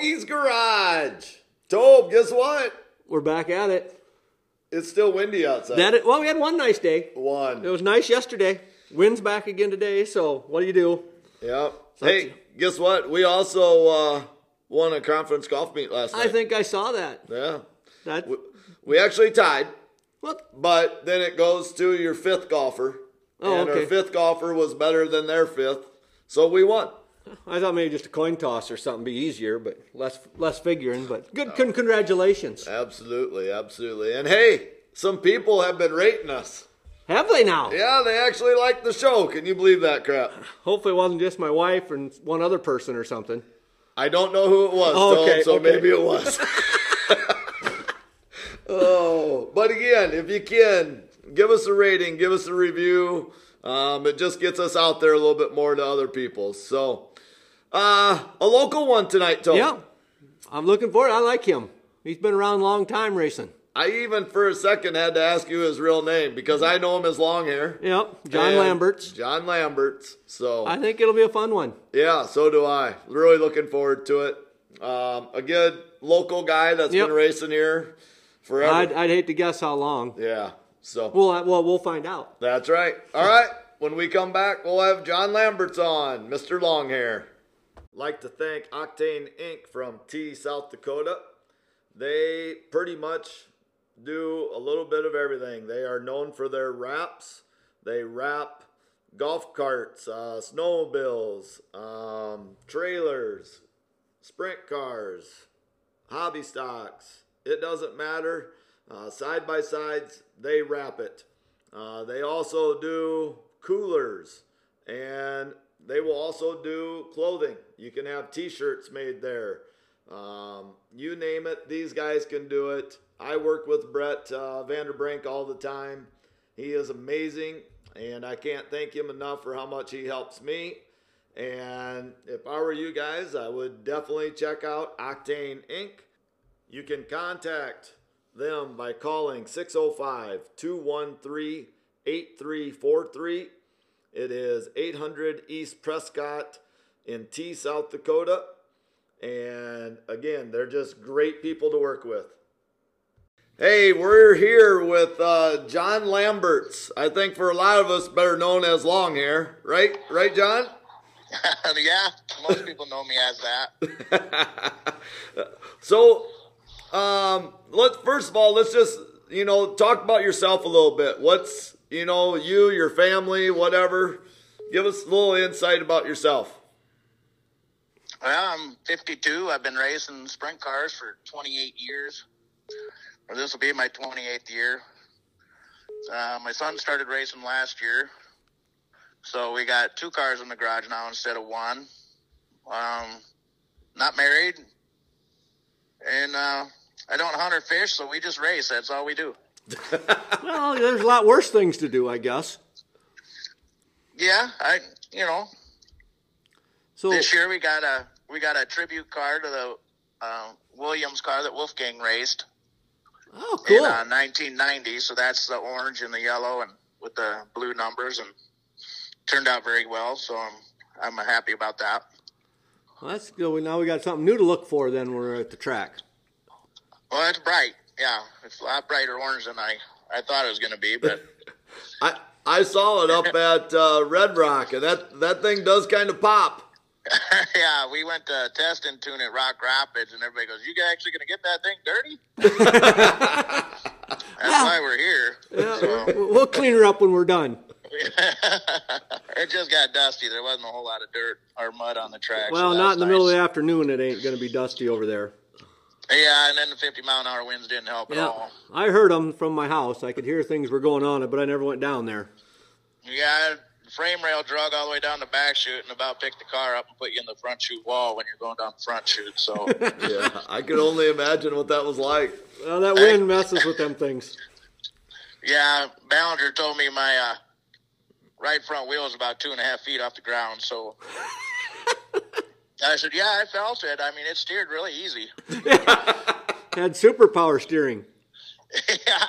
Togi's Garage. Tobe, guess what? We're back at it. It's still windy outside. That it, well, we had one nice day. One. It was nice yesterday. Wind's back again today. So what do you do? Yep. Hey, guess what? We also uh, won a conference golf meet last night. I think I saw that. Yeah. That We, we actually tied, what? but then it goes to your fifth golfer. Oh, and okay. our fifth golfer was better than their fifth, so we won. I thought maybe just a coin toss or something be easier, but less less figuring. But good, con- congratulations. Absolutely, absolutely. And hey, some people have been rating us. Have they now? Yeah, they actually like the show. Can you believe that crap? Hopefully, it wasn't just my wife and one other person or something. I don't know who it was, Oh, okay, so okay. maybe it was. oh, but again, if you can, give us a rating, give us a review. Um, it just gets us out there a little bit more to other people. So, uh, a local one tonight, Tom. Yeah, I'm looking forward. I like him. He's been around a long time racing. I even for a second had to ask you his real name because I know him as long hair. Yep, John Lambertz. John Lambertz. So I think it'll be a fun one. Yeah, so do I. Really looking forward to it. Um, a good local guy that's Yep. been racing here forever. I'd, I'd hate to guess how long. yeah, so Well, well, we'll find out. that's right. All right, when we come back, we'll have John Lambertz on, Mr. Longhair. Like to thank Octane Inc. from Tea, South Dakota. They pretty much do a little bit of everything. They are known for their wraps. They wrap golf carts, uh, snowmobiles, um, trailers, sprint cars, hobby stocks. It doesn't matter. Uh, side by sides, they wrap it. Uh, they also do coolers and they will also do clothing. You can have t shirts made there. Um, you name it, these guys can do it. I work with Brett uh, Vanderbrink all the time. He is amazing, and I can't thank him enough for how much he helps me. And if I were you guys, I would definitely check out Octane Inc. You can contact them by calling 605 213 8343. It is 800 East Prescott in Tea, South Dakota. And again, they're just great people to work with. Hey, we're here with uh, John Lambertz. I think for a lot of us, better known as Longhair, right? Right, John? yeah, most people know me as that. So, um, let's first of all, let's just you know talk about yourself a little bit. What's you know you, your family, whatever. Give us a little insight about yourself. Well, I'm 52. I've been racing sprint cars for 28 years. This will be my 28th year. Uh, my son started racing last year, so we got two cars in the garage now instead of one. Um, not married, and uh, I don't hunt or fish, so we just race. That's all we do. Well, there's a lot worse things to do, I guess. Yeah, I you know So, this year we got a we got a tribute car to the uh, Williams car that Wolfgang raced. oh, in cool. uh, 1990. So that's the orange and the yellow and with the blue numbers and turned out very well. So I'm I'm happy about that. Well, that's good. Now we got something new to look for. Then we're at the track. Well, it's bright. Yeah, it's a lot brighter orange than I I thought it was going to be. But I I saw it up at uh, Red Rock, and that that thing does kind of pop. yeah, we went to test and tune at Rock Rapids, and everybody goes, "You guys actually going to get that thing dirty?" That's why we're here. So, We'll we'll clean her up when we're done. it just got dusty. There wasn't a whole lot of dirt or mud on the track. Well, that not in the middle of the afternoon. It ain't going to be dusty over there. Yeah, and then the 50 mile an hour winds didn't help at Yeah, all. I heard them from my house. I could hear things were going on, but I never went down there. Yeah, frame rail drug all the way down the back chute and about picked the car up and put you in the front chute wall when you're going down the front chute. So, Yeah, I could only imagine what that was like. Well, that wind messes with them things. yeah, Ballinger told me my uh, right front wheel is about two and a half feet off the ground. So, I said, Yeah, I felt it. I mean, it steered really easy. Had superpower steering. yeah.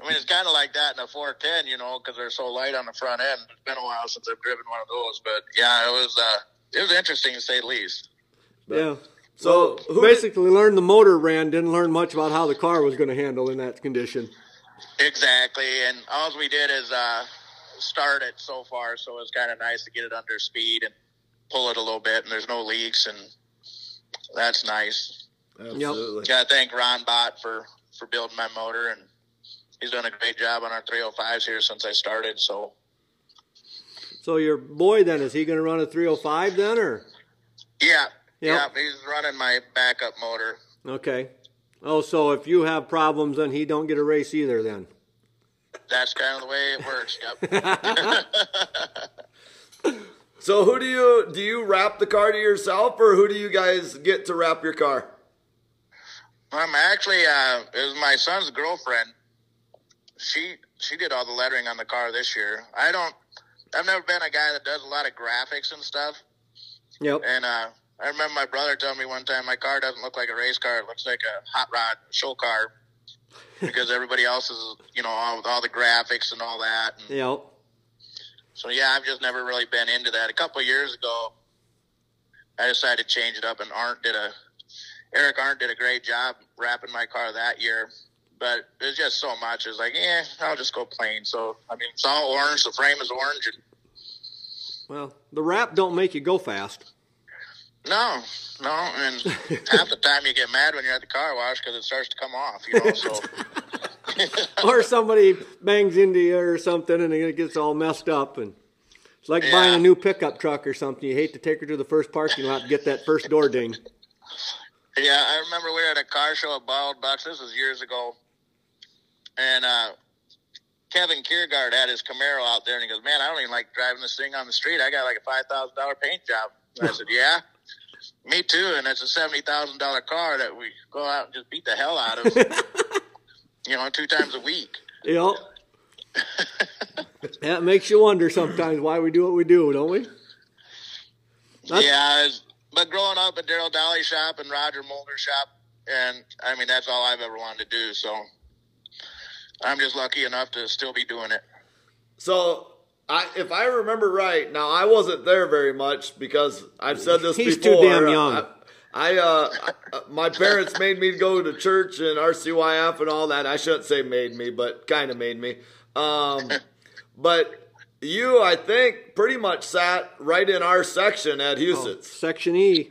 I mean, it's kind of like that in a 410, you know, because they're so light on the front end. It's been a while since I've driven one of those, but yeah, it was uh, it was interesting to say the least. But Yeah. So Well, who basically learned the motor ran, didn't learn much about how the car was going to handle in that condition. Exactly, and all we did is uh, start it so far, so it's kind of nice to get it under speed and pull it a little bit, and there's no leaks, and that's nice. Absolutely. Got to thank Ron Bott for for building my motor, and he's done a great job on our 305s here since I started. So So your boy then is he going to run a 305 then or yeah, Yep. yeah, he's running my backup motor. okay? Oh, so if you have problems, then he don't get a race either. Then That's kind of the way it works. Yep. So who do you do you wrap the car to yourself, or who do you guys get to wrap your car? I'm actually uh, it was my son's girlfriend. She she did all the lettering on the car this year. I don't. I've never been a guy that does a lot of graphics and stuff. yep. And uh, I remember my brother telling me one time, my car doesn't look like a race car; it looks like a hot rod show car because everybody else is, you know, all, all the graphics and all that. And Yep. So yeah, I've just never really been into that. A couple of years ago, I decided to change it up, and Arndt did a Eric Arndt did a great job wrapping my car that year. But there's just so much. It's like, yeah, I'll just go plain. So I mean, it's all orange. The frame is orange, and Well, the wrap don't make you go fast. No, no, and half the time you get mad when you're at the car wash because it starts to come off. You know, so or somebody bangs into you or something and it gets all messed up and it's like buying a new pickup truck or something you hate to take her to the first parking lot to get that first door ding yeah, I remember we were at a car show at Bald Bucks. This was years ago, and uh, Kevin Kiergaard had his Camaro out there, and he goes, "Man, I don't even like driving this thing on the street. I got like a five thousand dollar paint job." And I said, "Yeah." Me too, and it's a seventy thousand dollar car that we go out and just beat the hell out of, you know, two times a week. yep that makes you wonder sometimes why we do what we do don't we That's- yeah, it's- but growing up at Daryl Dolly shop and Roger Mulder shop, and I mean that's all I've ever wanted to do. So I'm just lucky enough to still be doing it. So, I, if I remember right, now I wasn't there very much because I've said this He's too damn young. I, I uh, my parents made me go to church and RCYF and all that. I shouldn't say made me, but kind of made me. Um, but you, I think, pretty much sat right in our section at Huset's. section e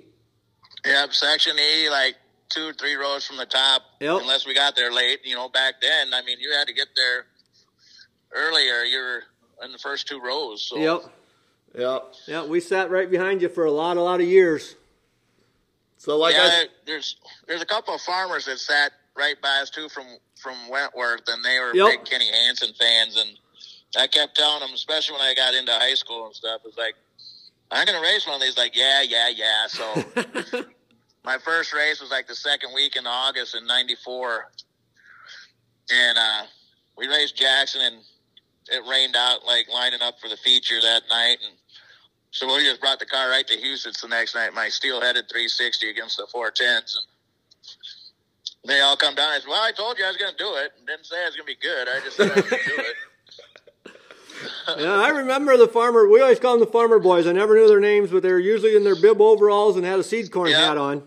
Yep, section E, like two or three rows from the top. Yep. Unless we got there late, you know. Back then, I mean, you had to get there earlier. You were in the first two rows. So yep Yep. yeah we sat right behind you for a lot a lot of years So, like yeah, I, there's there's a couple of farmers that sat right by us too from from Wentworth, and they were Yep. big Kenny Hansen fans, and I kept telling them, especially when I got into high school and stuff, it's like I'm gonna race one of these. Like, yeah, yeah, yeah. So my first race was like the second week in August in '94, and uh, we raced Jackson, and it rained out like lining up for the feature that night, and so we just brought the car right to Houston the next night. My steel-headed 360 against the 410s, and they all come down. I said, "Well, I told you I was going to do it. Didn't say I was going to be good. I just said I was going to do it." yeah i remember the farmer we always call them the farmer boys i never knew their names but they were usually in their bib overalls and had a seed corn Yeah. hat on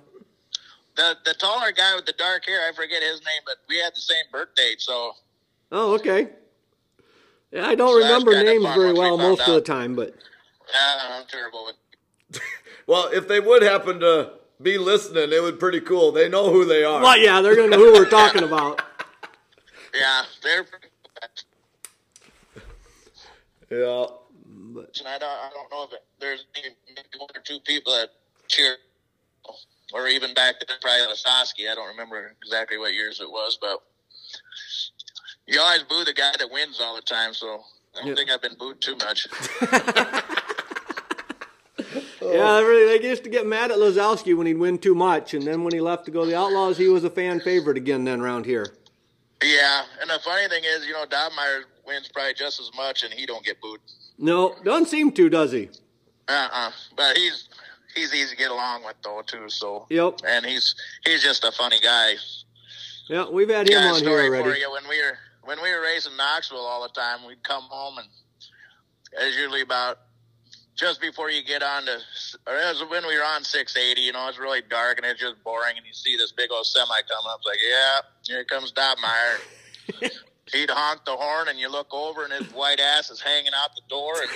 The the taller guy with the dark hair, I forget his name, but we had the same birth date, so oh okay yeah i don't So remember names very well most of the time but I'm terrible with. well, if they would happen to be listening, it would be pretty cool. They know who they are. well yeah they're gonna know who we're talking about Yeah, they're. Yeah. And I don't, I don't know if it, there's maybe one or two people that cheer, or even back then probably Lasoski. I don't remember exactly what years it was, but you always boo the guy that wins all the time. So I don't Yeah. think I've been booed too much. Yeah, they really, they used to get mad at Lasoski when he'd win too much, and then when he left to go to the Outlaws, he was a fan favorite again then around here. yeah, and the funny thing is, you know, Dobmeier wins probably just as much, and he don't get booed. No, doesn't seem to, does he? Uh uh But he's he's easy to get along with though too. So Yep. and he's he's just a funny guy. Yeah, we've had him on here already. you. When we were when we were racing Knoxville all the time, we'd come home and it was usually about just before you get on to, or it was when we were on 680, you know, it's really dark and it's just boring, and you see this big old semi coming up. It's like, yeah, here comes Dobmeier. He'd honk the horn, and you look over, and his white ass is hanging out the door, and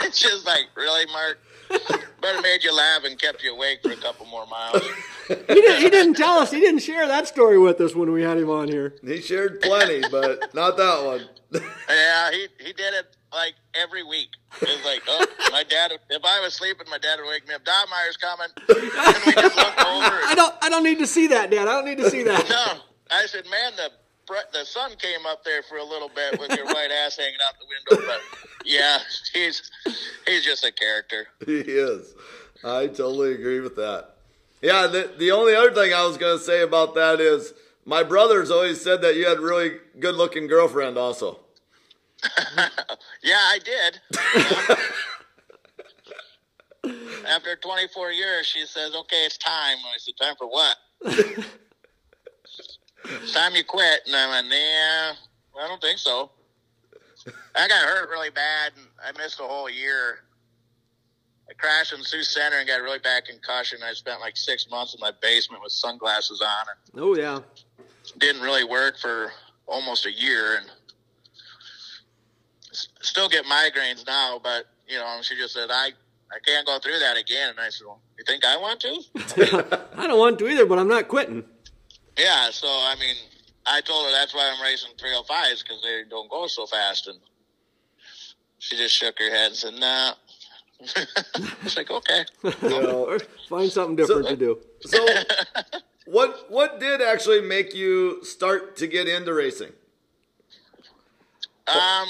it's just like, really, Mark? But it made you laugh and kept you awake for a couple more miles. He, did, he didn't tell us. He didn't share that story with us when we had him on here. He shared plenty, but not that one. Yeah, he he did it like every week. It was like, oh, my dad. If I was sleeping, my dad would wake me up. Dobmeier's coming, and we just look over. I don't. I don't need to see that, Dad. I don't need to see that. No, I said, man, the the sun came up there for a little bit with your white ass hanging out the window. But yeah, he's he's just a character. he is. I totally agree with that. Yeah, the, the only other thing I was going to say about that is my brothers always said that you had really good looking girlfriend also. Yeah, I did. After 24 years, she says, "Okay, it's time." I said, "Time for what?" it's time you quit. And I went, "Yeah, I don't think so." I got hurt really bad, and I missed a whole year. I crashed in Sioux Center and got a really bad concussion. I spent like six months in my basement with sunglasses on, and Oh yeah. didn't really work for almost a year and still get migraines now but you know she just said i i can't go through that again and i said well, you think i want to I don't want to either, but I'm not quitting. yeah so i mean i told her that's why i'm racing 305s because they don't go so fast and she just shook her head and said nah it's like okay Or find something different to do. So, what what did actually make you start to get into racing? Um,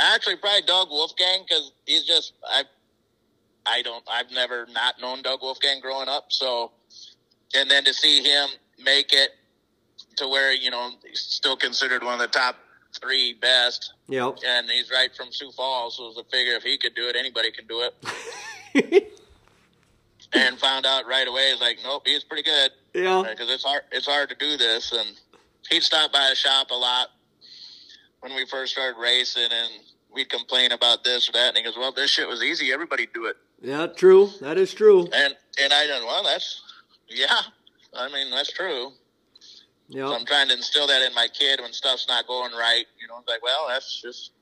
actually, probably Doug Wolfgang because he's just I. I don't. I've never not known Doug Wolfgang growing up. So, and then to see him make it to where you know he's still considered one of the top three best, Yep. and he's right from Sioux Falls, so it was a figure if he could do it, anybody can do it. and found out right away, is like, nope, he's pretty good yeah. Uh, because it's hard it's hard to do this and he'd stop by the shop a lot when we first started racing and we'd complain about this or that and he goes well this shit was easy everybody do it Yeah. True. That is true. and and i done well that's yeah i mean that's true so Yeah. i'm trying to instill that in my kid when stuff's not going right you know it's like well that's just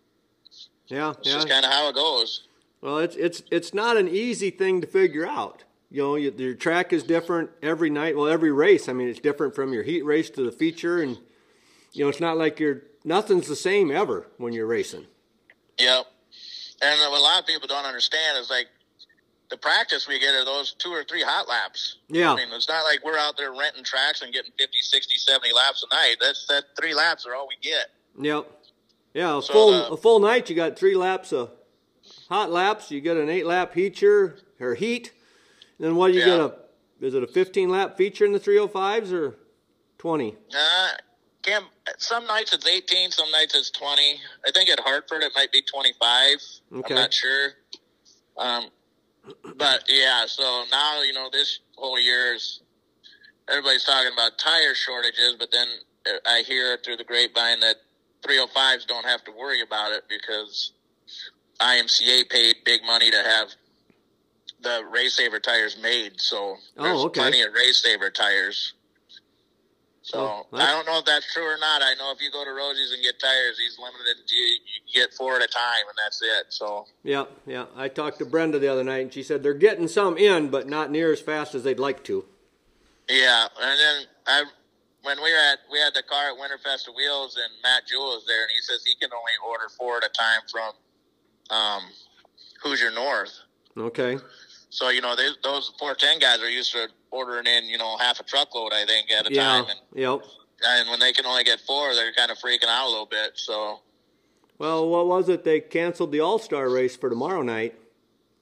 Yeah. that's Yeah. just kind of how it goes Well, it's it's it's not an easy thing to figure out. You know, you, your track is different every night. Well, every race. I mean, it's different from your heat race to the feature, and you know, it's not like you're nothing's the same ever when you're racing. Yep. And what a lot of people don't understand is like the practice we get are those two or three hot laps. Yeah. I mean, it's not like we're out there renting tracks and getting 50, 60, 70 laps a night. That's that three laps are all we get. Yep. Yeah, a So, full uh, a full night. You got three laps of hot laps. You get an eight lap feature or heat. Then what do you get Yeah. a? Is it a fifteen lap feature in the three hundred fives or twenty? Uh, Cam, some nights it's 18, some nights it's 20. I think at Hartford it might be 25. Okay. I'm not sure. Um, but yeah, so now, you know, this whole year is everybody's talking about tire shortages, but then I hear through the grapevine that 305s don't have to worry about it because IMCA paid big money to have the RaceSaver tires made. So Oh, there's okay. plenty of RaceSaver tires. So I don't know if that's true or not. I know if you go to Rosie's and get tires, he's limited. You, you get four at a time, and that's it. So Yeah, yeah. I talked to Brenda the other night, and she said they're getting some in, but not near as fast as they'd like to. yeah, and then I when we were at we had the car at Winterfest of Wheels, and Matt Jewell was there, and he says he can only order four at a time from um, Hoosier North. Okay. So you know they, those four ten guys are used to ordering in you know half a truckload I think at a Yeah. time, and, Yep. and when they can only get four, they're kind of freaking out a little bit. So Well, what was it? They canceled the All Star race for tomorrow night.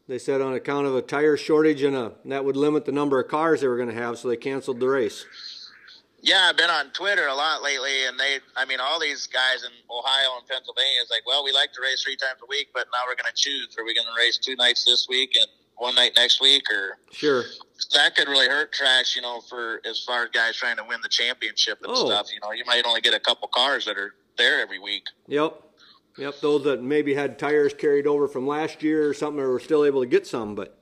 They said on account of a tire shortage and a that would limit the number of cars they were going to have, so they canceled the race. Yeah, I've been on Twitter a lot lately, and they, I mean, all these guys in Ohio and Pennsylvania is like, well, we like to race three times a week, but now we're going to choose. Are we going to race two nights this week and one night next week? Or Sure. that could really hurt tracks, you know, for as far as guys trying to win the championship and Oh. stuff. You know, you might only get a couple cars that are there every week. Yep. Yep, those that maybe had tires carried over from last year or something, or were still able to get some. But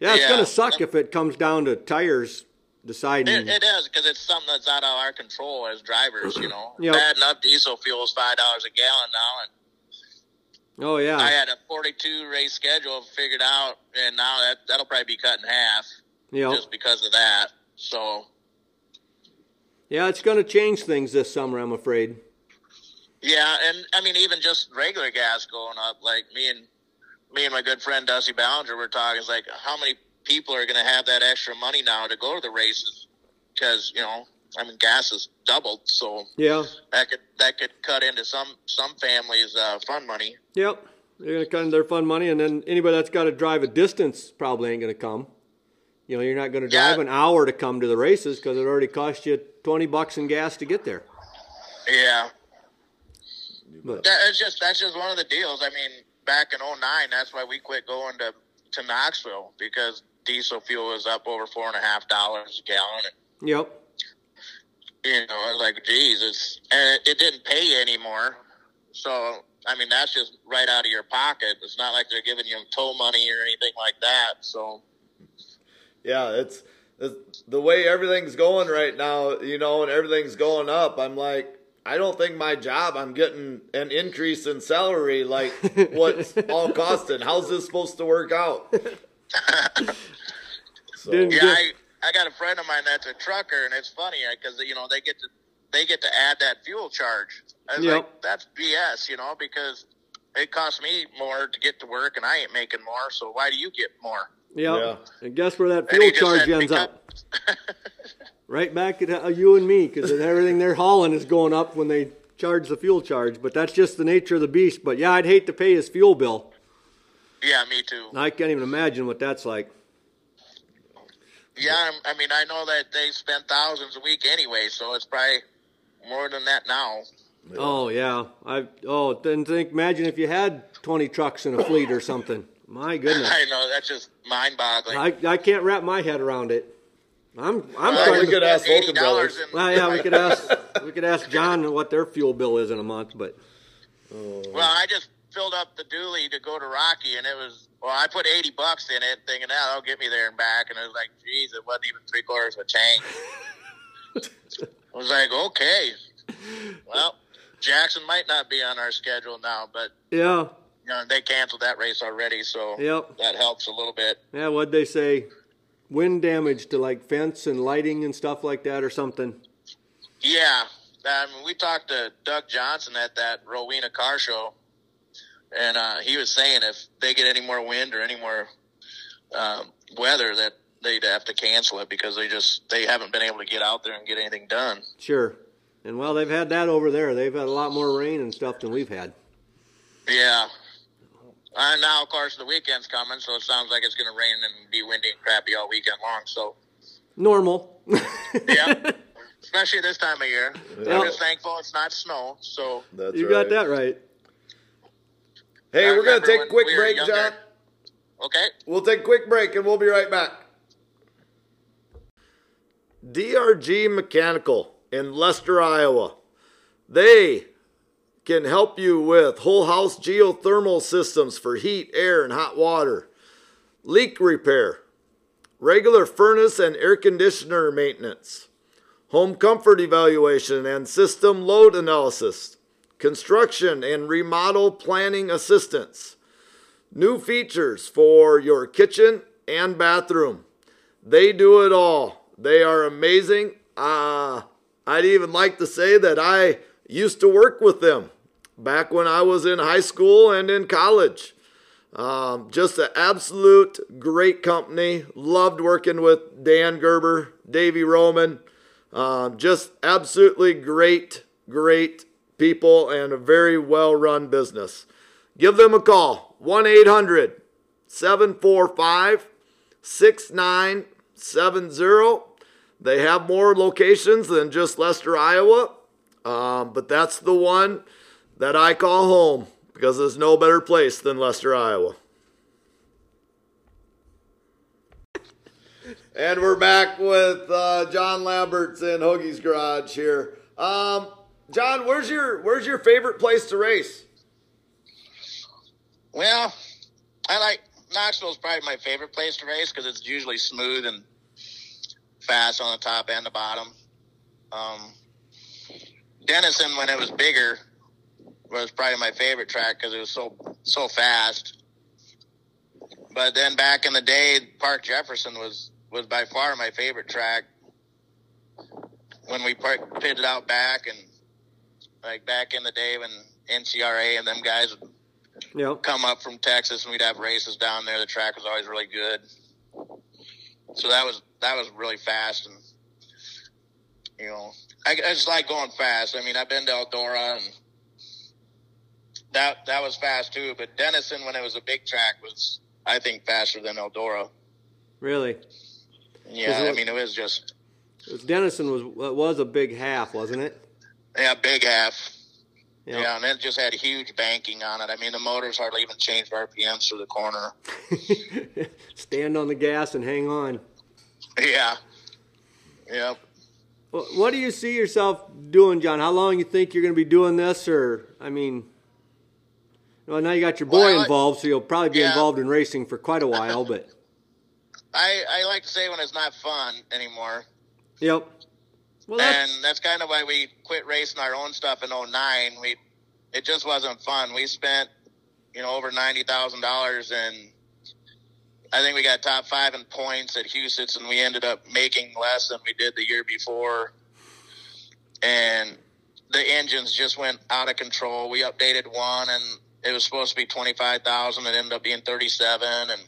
yeah, it's Yeah. gonna suck if it comes down to tires deciding. It, it is because it's something that's out of our control as drivers. You know, Yep. bad enough diesel fuel is five dollars a gallon now, and oh yeah, I had a 42 race schedule figured out, and now that that'll probably be cut in half yep. just because of that. So yeah, it's gonna change things this summer. I'm afraid. yeah, and I mean even just regular gas going up. Like me and me and my good friend Dusty Ballinger were talking. It's like how many people are going to have that extra money now to go to the races because you know I mean gas has doubled, so Yeah, that could that could cut into some some families' uh, fund money. yep. They're gonna cut in their fun money, and then anybody that's got to drive a distance probably ain't gonna come. You know, you're not gonna drive Yeah. an hour to come to the races because it already cost you twenty bucks in gas to get there. Yeah, But that, it's just that's just one of the deals. I mean, back in '09, that's why we quit going to to Knoxville because diesel fuel was up over four and a half dollars a gallon. Yep, you know, I was like, geez, it's and it, it didn't pay anymore. So I mean, that's just right out of your pocket. It's not like they're giving you tow money or anything like that. So Yeah, it's, it's the way everything's going right now, you know, and everything's going up. I'm like, I don't think my job, I'm getting an increase in salary like what's all costing. How's this supposed to work out? So, Didn't- yeah, Just- I, I got a friend of mine that's a trucker, and it's funny because you know they get to they get to add that fuel charge. I was Yep. like, that's BS, you know, because it costs me more to get to work, and I ain't making more. So why do you get more? yep. Yeah. And guess where that fuel charge ends "Because- up? Right back at uh, you and me, because everything they're hauling is going up when they charge the fuel charge. But that's just the nature of the beast. But yeah, I'd hate to pay his fuel bill. Yeah, me too. I can't even imagine what that's like. Yeah, I'm- I mean, I know that they spend thousands a week anyway, so it's probably more than that now. Oh yeah, I oh then think imagine if you had twenty trucks in a fleet or something. My goodness, I know that's just mind-boggling. I I can't wrap my head around it. I'm I'm Well, starting we to- could ask Eighty Vulcan Brothers. in Well, yeah, we could ask we could ask John what their fuel bill is in a month, but Well, I just filled up the dually to go to Rocky, and it was well, I put eighty bucks in it, thinking oh, that that'll get me there and back, and it was like, geez, it wasn't even three quarters of a tank. I was like, okay, well, Jackson might not be on our schedule now, but yeah, you know they canceled that race already, so Yep. that helps a little bit. yeah. What'd they say? Wind damage to like fence and lighting and stuff like that, or something. Yeah, I mean, we talked to Doug Johnson at that Rowena car show, and uh, he was saying if they get any more wind or any more um, weather, that they'd have to cancel it because they just they haven't been able to get out there and get anything done. Sure. And well, they've had that over there. They've had a lot more rain and stuff than we've had. Yeah. And now, of course, the weekend's coming, so it sounds like it's going to rain and be windy and crappy all weekend long. So, Normal. yeah, especially this time of year. Yeah. I'm just thankful it's not snow. So, That's you right. got that right. Hey, I we're going to take a quick we break. John. okay. We'll take a quick break and we'll be right back. DRG Mechanical in Lester, Iowa. They can help you with whole house geothermal systems for heat, air, and hot water, leak repair, regular furnace and air conditioner maintenance, home comfort evaluation and system load analysis, construction and remodel planning assistance. New features for your kitchen and bathroom. They do it all. They are amazing. Uh, I'd even like to say that I used to work with them back when I was in high school and in college. Um, just an absolute great company. Loved working with Dan Gerber, Davey Roman. Um, just absolutely great, great people and a very well run business. Give them a call 1 800 745 6970. They have more locations than just Lester, Iowa, um, but that's the one that I call home because there's no better place than Lester, Iowa. And we're back with uh, John Lambertz in Hoagie's Garage here. Um, John, where's your where's your favorite place to race? Well, I like Knoxville's probably my favorite place to race because it's usually smooth and fast on the top and the bottom. Um, Denison, when it was bigger, was probably my favorite track because it was so so fast. But then back in the day, Park Jefferson was was by far my favorite track. When we pitted out back and like back in the day when NCRA and them guys would Yep. come up from Texas and we'd have races down there. The track was always really good. So that was that was really fast and you know I, I just like going fast. I mean I've been to Eldora and that that was fast too. But Denison when it was a big track was I think faster than Eldora. Really. Yeah, I mean it was just Denison was was a big half, wasn't it? Yeah big half. Yep. Yeah, and it just had huge banking on it. I mean the motors hardly even changed RPMs through the corner. Stand on the gas and hang on. Yeah. Yep. Well, what do you see yourself doing, John? How long you think you're going to be doing this, or I mean, well, now you got your boy Well, involved, so you'll probably be Yeah. involved in racing for quite a while. But I, I like to say when it's not fun anymore. yep. Well, that's, and that's kind of why we quit racing our own stuff in 09. We, it just wasn't fun. We spent, you know, over $90,000 and I think we got top five in points at Huset's and we ended up making less than we did the year before. And the engines just went out of control. We updated one and it was supposed to be 25,000. It ended up being 37 and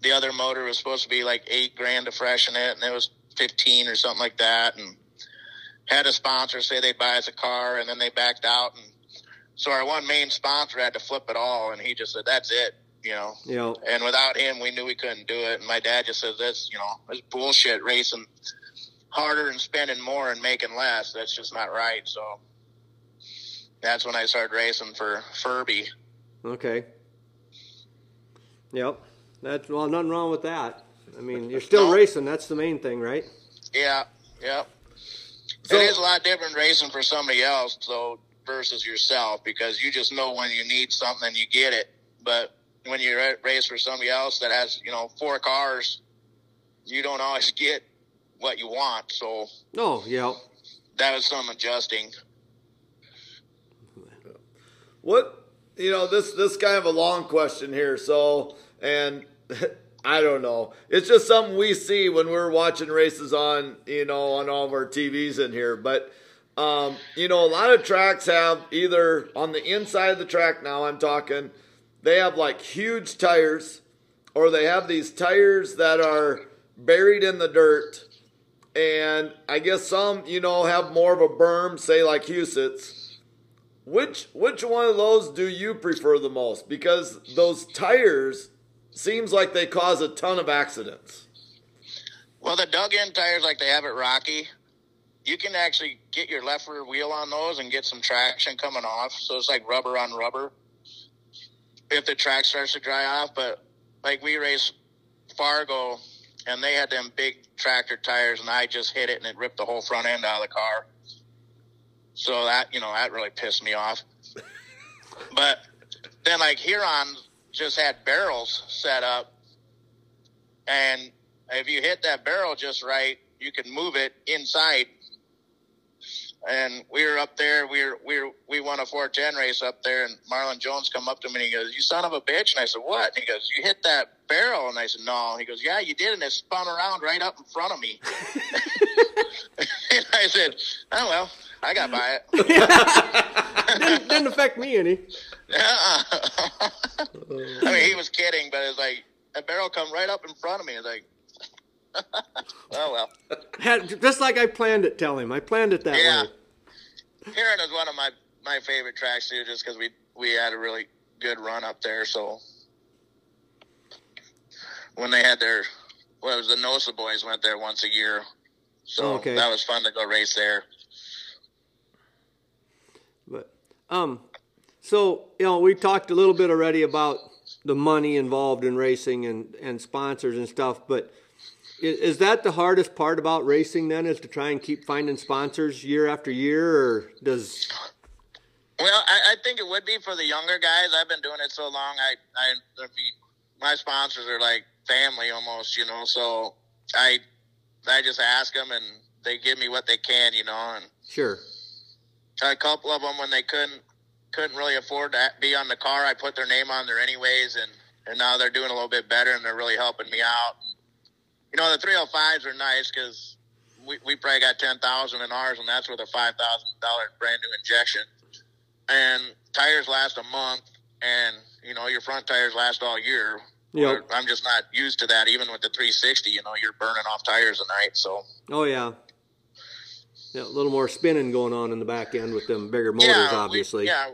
the other motor was supposed to be like eight grand to freshen it and it was 15 or something like that. And had a sponsor say they'd buy us a car and then they backed out and so our one main sponsor had to flip it all and he just said that's it you know know, and without him we knew we couldn't do it and my dad just said that's you know it's bullshit racing harder and spending more and making less that's just not right so that's when i started racing for furby okay. Yep. That's well, nothing wrong with that. I mean, you're still No. racing. That's the main thing, right? yeah yeah So- it is a lot different racing for somebody else so versus yourself because you just know when you need something and you get it but when you race for somebody else that has you know four cars you don't always get what you want so No. Yeah. that was some adjusting What you know, this this kind of a long question here. So, and I don't know. It's just something we see when we're watching races on you know on all of our TVs in here. But um, you know, a lot of tracks have either on the inside of the track. Now I'm talking, they have like huge tires, or they have these tires that are buried in the dirt. And I guess some, you know, have more of a berm, say like Huset's. Which which one of those do you prefer the most? Because those tires seems like they cause a ton of accidents. well the dug in tires like they have at rocky you can actually get your left rear wheel on those and get some traction coming off. So it's like rubber on rubber if the track starts to dry off. But like we race fargo and they had them big tractor tires and i just hit it and it ripped the whole front end out of the car. So that you know that really pissed me off. But then like huron just had barrels set up and if you hit that barrel just right you can move it inside and we were up there. We were we were, we won a 410 race up there, and Marlon Jones come up to me and he goes, "You son of a bitch!" And I said, "What?" And he goes, "You hit that barrel." And I said, "No." And He goes, "Yeah, you did, and it spun around right up in front of me." and I said, "Oh well, I got by it." didn't, didn't affect me any. I mean, he was kidding, but it's like a barrel come right up in front of me. It's like, oh well. Had, just like I planned it. Tell him I planned it that Yeah. way. Huron is one of my my favorite tracks too, just because we we had a really good run up there. So when they had their well, it was the Nosa boys went there once a year, so Okay. that was fun to go race there. But um, so you know, we talked a little bit already about the money involved in racing and and sponsors and stuff. But is, is that the hardest part about racing? Then is to try and keep finding sponsors year after year, or does Well, I, I think it would be for the younger guys. I've been doing it so long. I, I, I mean, my sponsors are like family almost, you know. So I, I just ask them, and they give me what they can, you know. And Sure. a couple of them when they couldn't couldn't really afford to be on the car, I put their name on there anyways, and and now they're doing a little bit better, and they're really helping me out. You know, the 305s are nice because we, we probably got ten thousand in ours, and that's with a five thousand dollar brand new injection. And tires last a month, and you know your front tires last all year. Yep. I'm just not used to that. Even with the 360, you know, you're burning off tires a night. So Oh yeah. Yeah, a little more spinning going on in the back end with them bigger motors, yeah, we- obviously. yeah,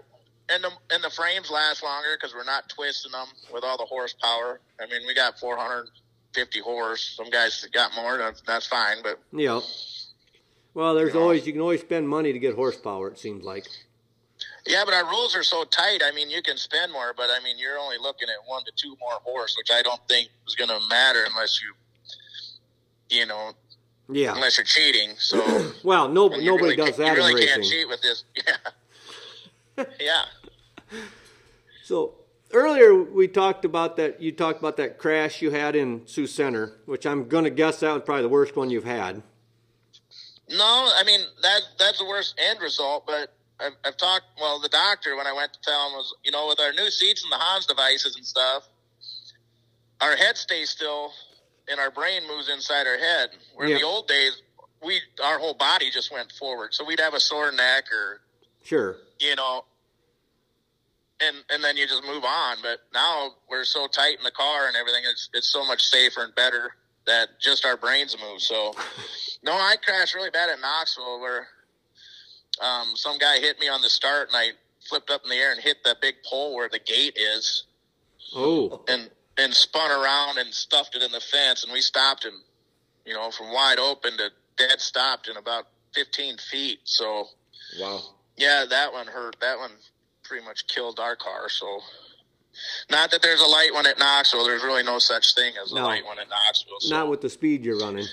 and the and the frames last longer because we're not twisting them with all the horsepower. I mean, we got 450 horse. Some guys got more. That's, that's fine, but Yeah. Well, there's You know. always you can always spend money to get horsepower. It seems like. yeah, but our rules are so tight. I mean, you can spend more, but I mean, you're only looking at one to two more horse, which I don't think is going to matter unless you, you know, Yeah. unless you're cheating. So Well, no, nobody really does that You really in can't racing. cheat with this. Yeah, yeah. So earlier we talked about that. You talked about that crash you had in Sioux Center, which I'm gonna guess that was probably the worst one you've had. No, I mean that that's the worst end result. But I've, I've talked. Well, the doctor when I went to tell him was, you know, with our new seats and the Hans devices and stuff, our head stays still, and our brain moves inside our head. Where in the old days, we our whole body just went forward, so we'd have a sore neck or Sure. you know, and and then you just move on. But now we're so tight in the car and everything; it's it's so much safer and better that just our brains move. So, no, I crashed really bad at Knoxville where um, some guy hit me on the start, and I flipped up in the air and hit that big pole where the gate is, Oh. and and spun around and stuffed it in the fence, and we stopped and you know from wide open to dead stopped in about 15 feet. So. Wow. Yeah, that one hurt. That one pretty much killed our car. So, not that there's a light one at Knoxville. There's really no such thing as a light one at Knoxville. So. Not with the speed you're running.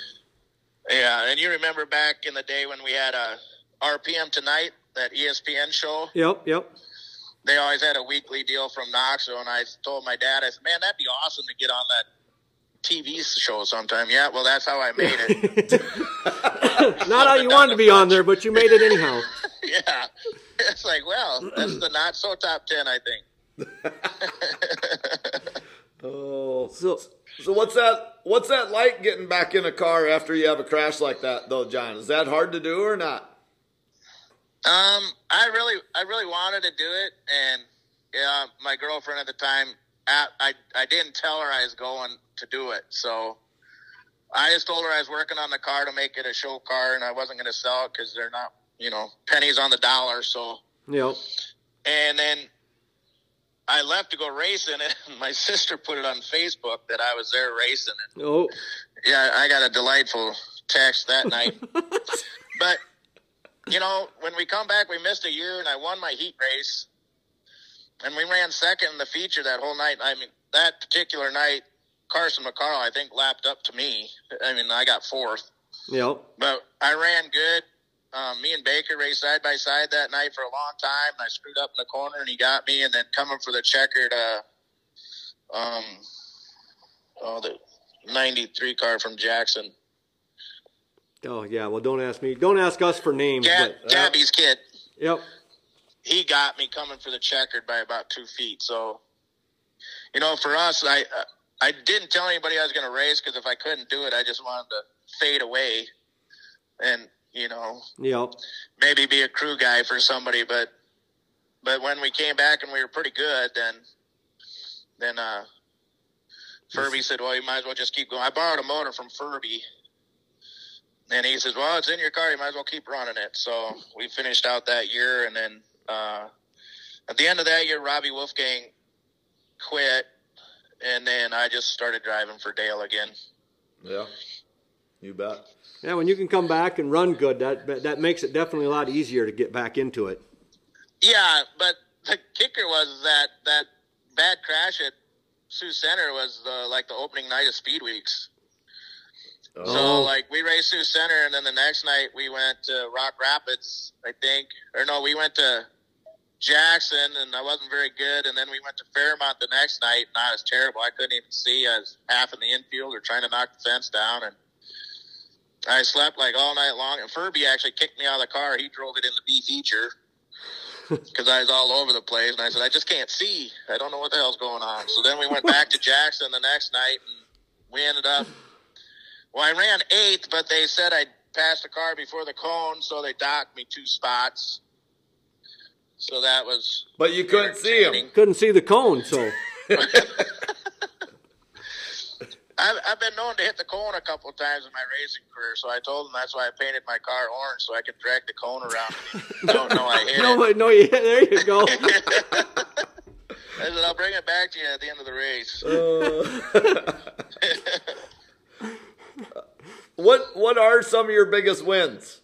yeah, and you remember back in the day when we had a RPM Tonight, that ESPN show. Yep. Yep. They always had a weekly deal from Knoxville, and I told my dad, I said, "Man, that'd be awesome to get on that." TV show sometime. Yeah, well, that's how I made it. Not how you wanted to be on there, but you made it anyhow. yeah. It's like, well, that's the not so top 10, I think. Oh. So So what's that? What's that like getting back in a car after you have a crash like that, though, John? Is that hard to do or not? Um, I really, I really wanted to do it, and yeah, my girlfriend at the time, I, I, I didn't tell her I was going to do it, so I just told her I was working on the car to make it a show car, and I wasn't going to sell it because they're not, you know, pennies on the dollar. So, yep. and then I left to go racing, and my sister put it on Facebook that I was there racing, and Oh. yeah, I got a delightful text that night. but you know, when we come back, we missed a year, and I won my heat race, and we ran second in the feature that whole night. I mean, that particular night, Carson McCarl, I think, lapped up to me. I mean, I got fourth, Yep. but I ran good. Um, me and Baker raced side by side that night for a long time. And I screwed up in the corner, and he got me. And then coming for the checkered, uh, um, oh, the '93 car from Jackson, Oh yeah. Well, don't ask me. Don't ask us for names. Gab, but, Gabby's kid. yep. He got me coming for the checkered by about two feet. So, you know, for us, I I didn't tell anybody I was going to race because if I couldn't do it, I just wanted to fade away, and you know, Yep. maybe be a crew guy for somebody. But but when we came back and we were pretty good, then then uh, Furby said, "Well, you might as well just keep going." I borrowed a motor from Furby, and he says, "Well, it's in your car. You might as well keep running it." So we finished out that year, and then uh, at the end of that year, Robbie Wolfgang quit, and then I just started driving for Dale again. Yeah. You bet. Yeah. When you can come back and run good, that that makes it definitely a lot easier to get back into it. Yeah, but the kicker was that that bad crash at Sioux Center was uh, like the opening night of Speed Weeks. Oh. So like we raced Sioux Center, and then the next night we went to Rock Rapids, I think, or no, we went to Jackson, and I wasn't very good. And then we went to Fairmont the next night, and I was terrible. I couldn't even see. I was half in the infield or trying to knock the fence down, and I slept like all night long. And Furby actually kicked me out of the car. He drove it in the B feature because I was all over the place. And I said, I just can't see. I don't know what the hell's going on. So then we went back to Jackson the next night, and we ended up. Well, I ran eighth, but they said I passed the car before the cone, so they docked me two spots. So that was. But you couldn't see him. Couldn't see the cone, so I've, I've been known to hit the cone a couple of times in my racing career, so I told them that's why I painted my car orange so I could drag the cone around. Don't know I hit no, it. no, yeah, there you go. I said I'll bring it back to you at the end of the race. Uh. What What are some of your biggest wins?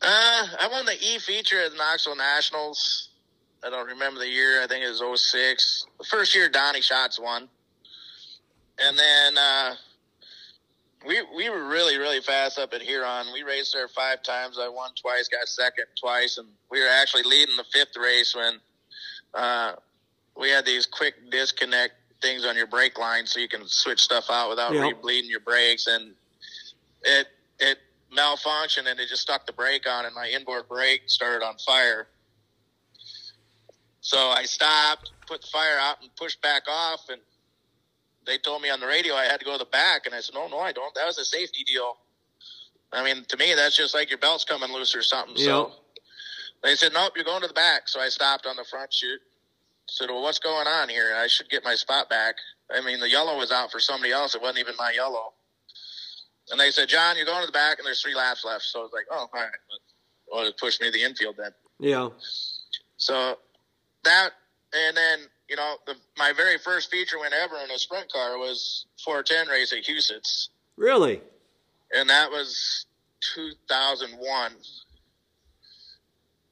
Uh, I won the E feature at the Knoxville Nationals. I don't remember the year. I think it was 06. The first year Donny Schatz won. And then uh, we we were really, really fast up at Huron. We raced there five times. I won twice, got second twice, and we were actually leading the fifth race when uh, we had these quick disconnect things on your brake line so you can switch stuff out without Yep. re-bleeding your brakes. And it it malfunctioned and it just stuck the brake on and my inboard brake started on fire. So I stopped, put the fire out and pushed back off and they told me on the radio I had to go to the back and I said, No, no, I don't. That was a safety deal. I mean, to me that's just like your belt's coming loose or something. So they said, Nope, you're going to the back. So I stopped on the front chute. Said, Well, what's going on here? I should get my spot back. I mean, the yellow was out for somebody else. It wasn't even my yellow. And they said, John, you're going to the back, and there's three laps left. So I was like, oh, all right. Well, it pushed me to the infield then. Yeah. So that, and then, you know, the, my very first feature win ever in a sprint car was 410 race at Huset's. Really? And that was 2001.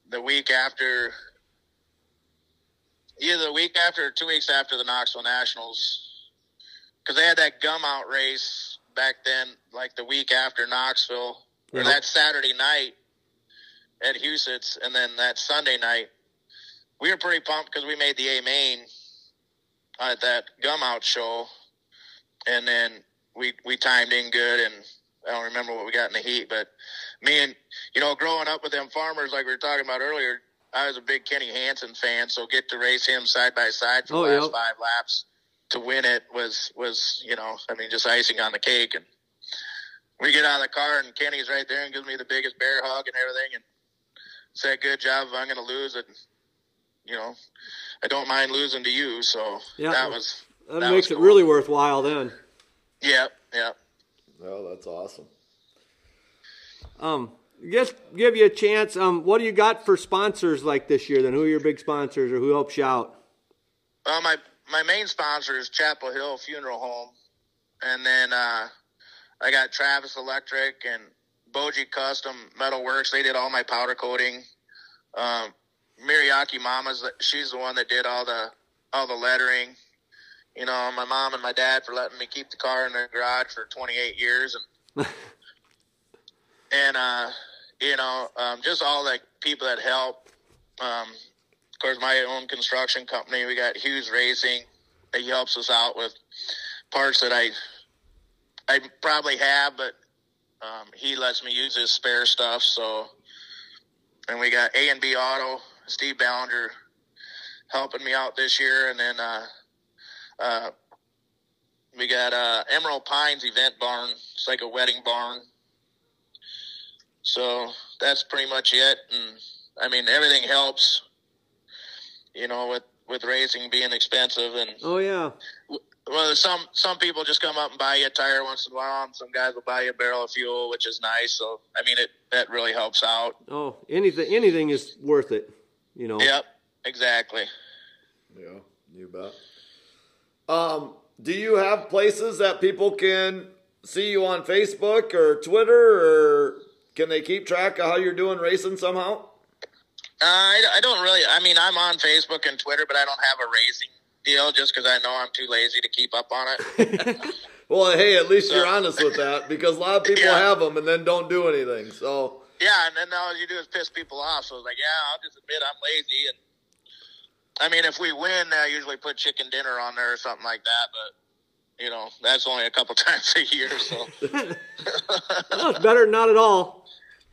The week after, either the week after or two weeks after the Knoxville Nationals. Because they had that Gumout race back then, like the week after Knoxville, or that Saturday night at Huset's, and then that Sunday night. We were pretty pumped because we made the A main at that Gumout show, and then we we timed in good, and I don't remember what we got in the heat, but me and you know, growing up with them farmers like we were talking about earlier, I was a big Kenny Hansen fan, so get to race him side by side for Oh, the last yep. five laps to win it was was you know, I mean, just icing on the cake. And we get out of the car, and Kenny's right there and gives me the biggest bear hug and everything, and said, "Good job. I'm going to lose it, you know, I don't mind losing to you." So Yeah. that was That, That makes was it really worthwhile then. yeah, yeah. Oh, that's awesome. Um, just give you a chance. Um, what do you got for sponsors like this year? Then who are your big sponsors, or who helps you out? Well, my my main sponsor is Chapel Hill Funeral Home, and then uh, I got Travis Electric and Boji Custom Metal Works. They did all my powder coating. Um, Miriaki Mama's she's the one that did all the all the lettering. You know, my mom and my dad for letting me keep the car in their garage for 28 years, and and uh, you know, um, just all the people that help. Um, of course, my own construction company, we got Hughes Racing. He helps us out with parts that I I probably have, but um, he lets me use his spare stuff. So, and we got A and B Auto, Steve Ballinger helping me out this year, and then uh, uh, we got uh, Emerald Pines Event Barn. It's like a wedding barn. So that's pretty much it, and I mean everything helps. You know, with with racing being expensive, and Oh yeah. well, some some people just come up and buy you a tire once in a while, and some guys will buy you a barrel of fuel, which is nice. So I mean, it that really helps out. Oh, anything anything is worth it. You know. Yep, exactly. Yeah, you bet. Um, do you have places that people can see you on Facebook or Twitter, or can they keep track of how you're doing racing somehow? Uh, I, I don't really. I mean, I'm on Facebook and Twitter, but I don't have a racing deal just because I know I'm too lazy to keep up on it. Well, hey, at least So- you're honest with that because a lot of people Yeah. have them and then don't do anything. So yeah, and then all you do is piss people off. So it's like, yeah, I'll just admit I'm lazy. And I mean, if we win, I usually put chicken dinner on there or something like that. But you know, that's only a couple times a year. So that's better than not at all.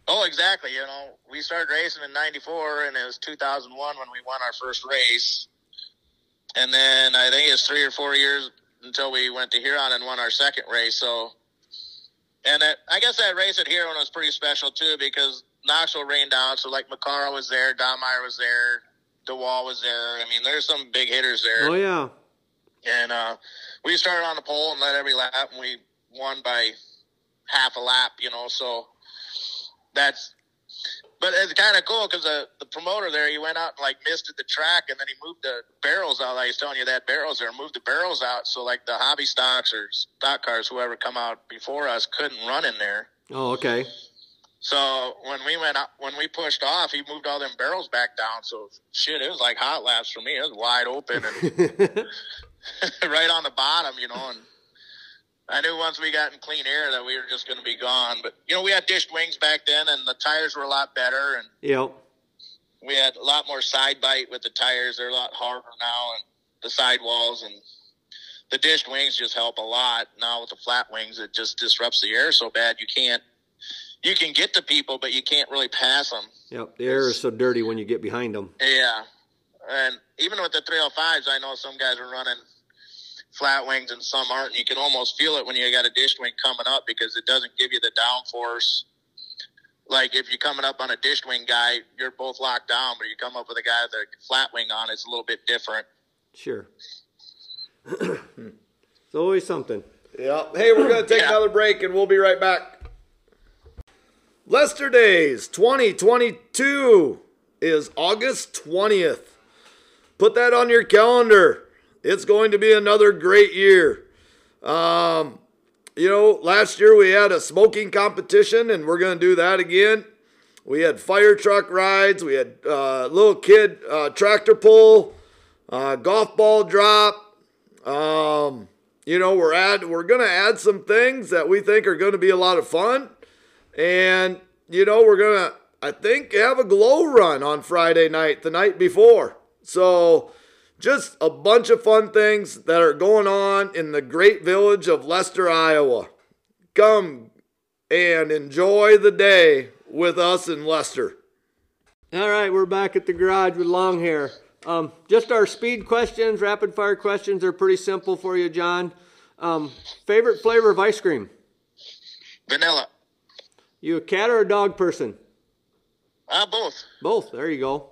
Oh, exactly. You know, we started racing in '94, and it was 2001 when we won our first race. And then I think it's three or four years until we went to Huron and won our second race. So, and it, I guess that race at Huron was pretty special too because Knoxville rained out. So, like McCarl was there, Dobmeier was there, DeWall was there. I mean, there's some big hitters there. Oh yeah. And uh, we started on the pole and led every lap, and we won by half a lap. You know, so that's. But it's kind of cool because the, the promoter there, he went out and like misted the track, and then he moved the barrels out. Like he's telling you that barrels there, moved the barrels out, so like the hobby stocks or stock cars, whoever come out before us, couldn't run in there. Oh okay. So when we went out when we pushed off, he moved all them barrels back down. So shit, it was like hot laps for me. It was wide open and right on the bottom, you know. And I knew once we got in clean air that we were just going to be gone. But you know, we had dished wings back then, and the tires were a lot better, and Yep. we had a lot more side bite with the tires. They're a lot harder now, and the sidewalls and the dished wings just help a lot. Now with the flat wings, it just disrupts the air so bad you can't. You can get to people, but you can't really pass them. Yep. The air is so dirty when you get behind them. Yeah, and even with the 305s, I know some guys are running flat wings and some aren't. And you can almost feel it when you got a dish wing coming up because it doesn't give you the downforce. Like if you're coming up on a dish wing guy, you're both locked down, but you come up with a guy with a flat wing on, it's a little bit different. Sure. it's always something. Yeah. Hey, we're going to take Yeah. another break and we'll be right back. Lester Days 2022 is August 20th. Put that on your calendar. It's going to be another great year. Um, you know, last year we had a smoking competition and we're going to do that again. We had fire truck rides, we had uh, little kid uh, tractor pull, uh, golf ball drop. Um, you know, we're add we're gonna add some things that we think are gonna be a lot of fun, and you know, we're gonna I think have a glow run on Friday night, the night before. So, just a bunch of fun things that are going on in the great village of Lester, Iowa. Come and enjoy the day with us in Lester. All right, we're back at the garage with long hair. Um, just our speed questions, rapid fire questions. They're pretty simple for you, John. Um, favorite flavor of ice cream? Vanilla. You a cat or a dog person? Uh, both. Both. There you go.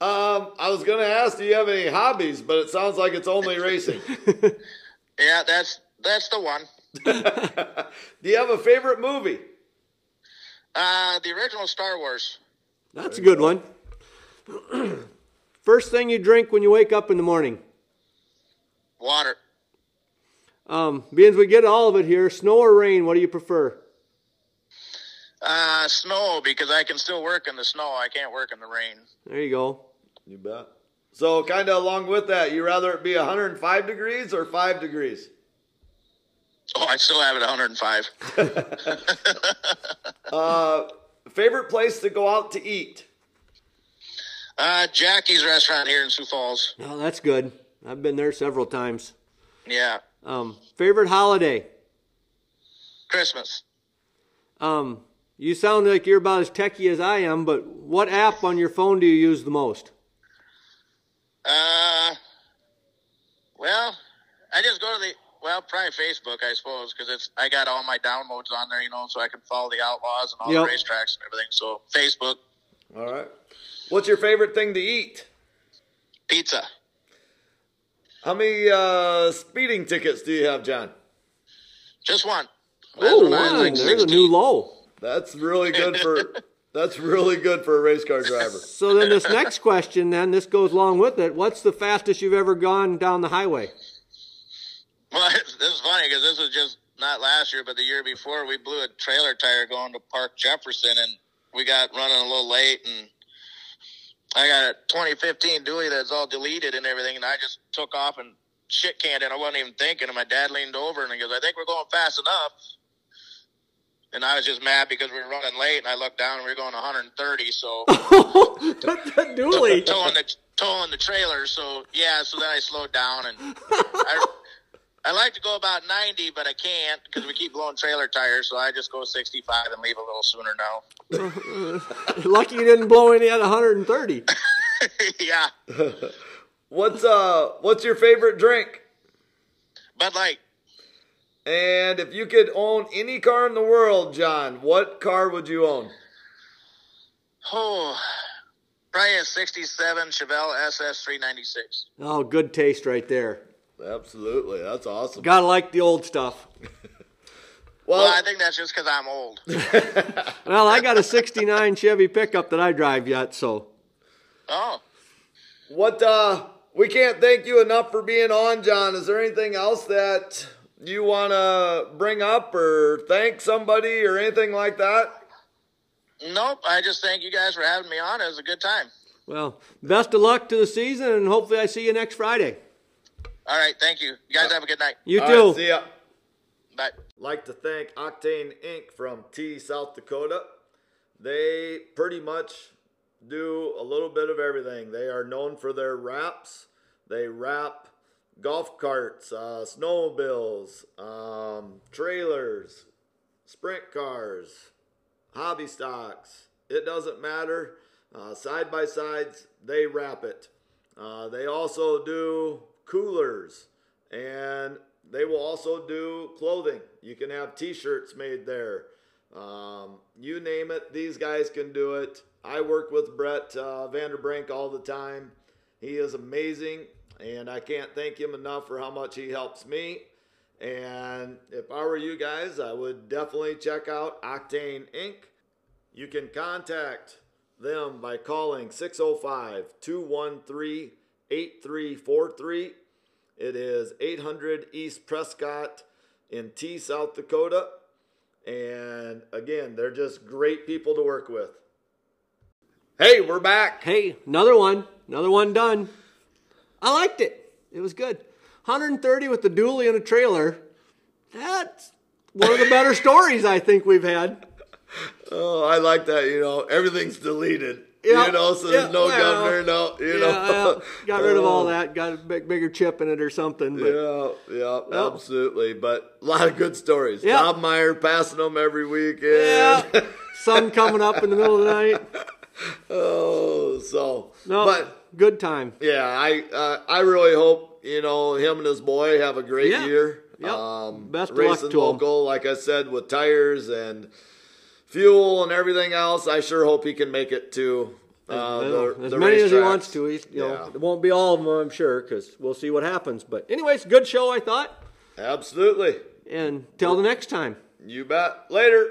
Um, I was gonna ask, do you have any hobbies? But it sounds like it's only racing. Yeah, that's that's the one. do you have a favorite movie? Uh, the original Star Wars. That's a good one. First thing you drink when you wake up in the morning? Water. Um, being we get all of it here, snow or rain, what do you prefer? Uh, snow because I can still work in the snow. I can't work in the rain. There you go. You bet. So, kind of along with that, you rather it be 105 degrees or 5 degrees? Oh, I still have it 105. Uh, favorite place to go out to eat? Uh, Jackie's restaurant here in Sioux Falls. Oh, that's good. I've been there several times. Yeah, Um, favorite holiday? Christmas. Um, you sound like you're about as techie as I am, but what app on your phone do you use the most? Uh, well, I just go to the well, probably Facebook, I suppose, because it's I got all my downloads on there, you know, so I can follow the outlaws and all Yep. the racetracks and everything. So Facebook, All right. What's your favorite thing to eat? pizza. How many uh, speeding tickets do you have, John? Just one. Oh, I was one. like There's a new low. That's really good for. that's really good for a race car driver. So then this next question, then this goes along with it. What's the fastest you've ever gone down the highway? Well, this is funny because this was just not last year, but the year before. We blew a trailer tire going to Park Jefferson, and we got running a little late. And I got a 2015 dually that's all deleted and everything, and I just took off and shit canned it. I wasn't even thinking. And my dad leaned over and he goes, "I think we're going fast enough." And I was just mad because we were running late, and I looked down and we were going 130. So dually. towing the towing the trailer. So yeah, so then I slowed down and I. I like to go about 90, but I can't because we keep blowing trailer tires. So I just go 65 and leave a little sooner now. Lucky you didn't blow any at 130. yeah, What's uh what's your favorite drink? but like And if you could own any car in the world, John, what car would you own? Oh, probably a 67 Chevelle SS 396. Oh, good taste right there. Absolutely. That's awesome. Gotta like the old stuff. Well, Well, I think that's just because I'm old. Well, I got a 69 Chevy pickup that I drive yet, so. Oh, what uh we can't thank you enough for being on, John. Is there anything else that you want to bring up or thank somebody or anything like that? nope. I just thank you guys for having me on. It was a good time. Well, best of luck to the season, and hopefully I see you next Friday. All right. Thank you. You guys have a good night. You All too. right, see ya. Bye. like to thank Octane Inc. from Tea, South Dakota. They pretty much do a little bit of everything. They are known for their wraps. They wrap golf carts, uh, snowmobiles, um, trailers, sprint cars, hobby stocks. It doesn't matter. Uh, side by sides, they wrap it. Uh, they also do coolers and they will also do clothing. You can have t shirts made there. Um, you name it, these guys can do it. I work with Brett uh, Vanderbrink all the time. He is amazing, and I can't thank him enough for how much he helps me. And if I were you guys, I would definitely check out Octane Inc. You can contact them by calling 605 213 8343. It is 800 East Prescott in Tea, South Dakota. And again, they're just great people to work with. Hey, we're back. Hey, another one. Another one done. I liked it. It was good. 130 with the dually and a trailer. That's one of the better stories I think we've had. Oh, I like that. You know, everything's deleted. Yeah, you know, so there's yeah, no governor, no, you Yeah, know. yeah, got rid of all that. Got a big, bigger chip in it or something. But Yeah, yeah, absolutely. But a lot of good stories. Yeah. Dobmeier passing them every weekend. yeah, sun coming up in the middle of the night. oh, so. No, But good time. yeah, I uh, I really hope you know him and his boy have a great Yeah. year. Yep. Um, Best of luck racing local, like I said, with tires and fuel and everything else. I sure hope he can make it to uh, the, as the many as he wants to. He's, you know, Yeah. it won't be all of them, I'm sure, because we'll see what happens. But anyways, good show, I thought. Absolutely. And till the next time. You bet. Later.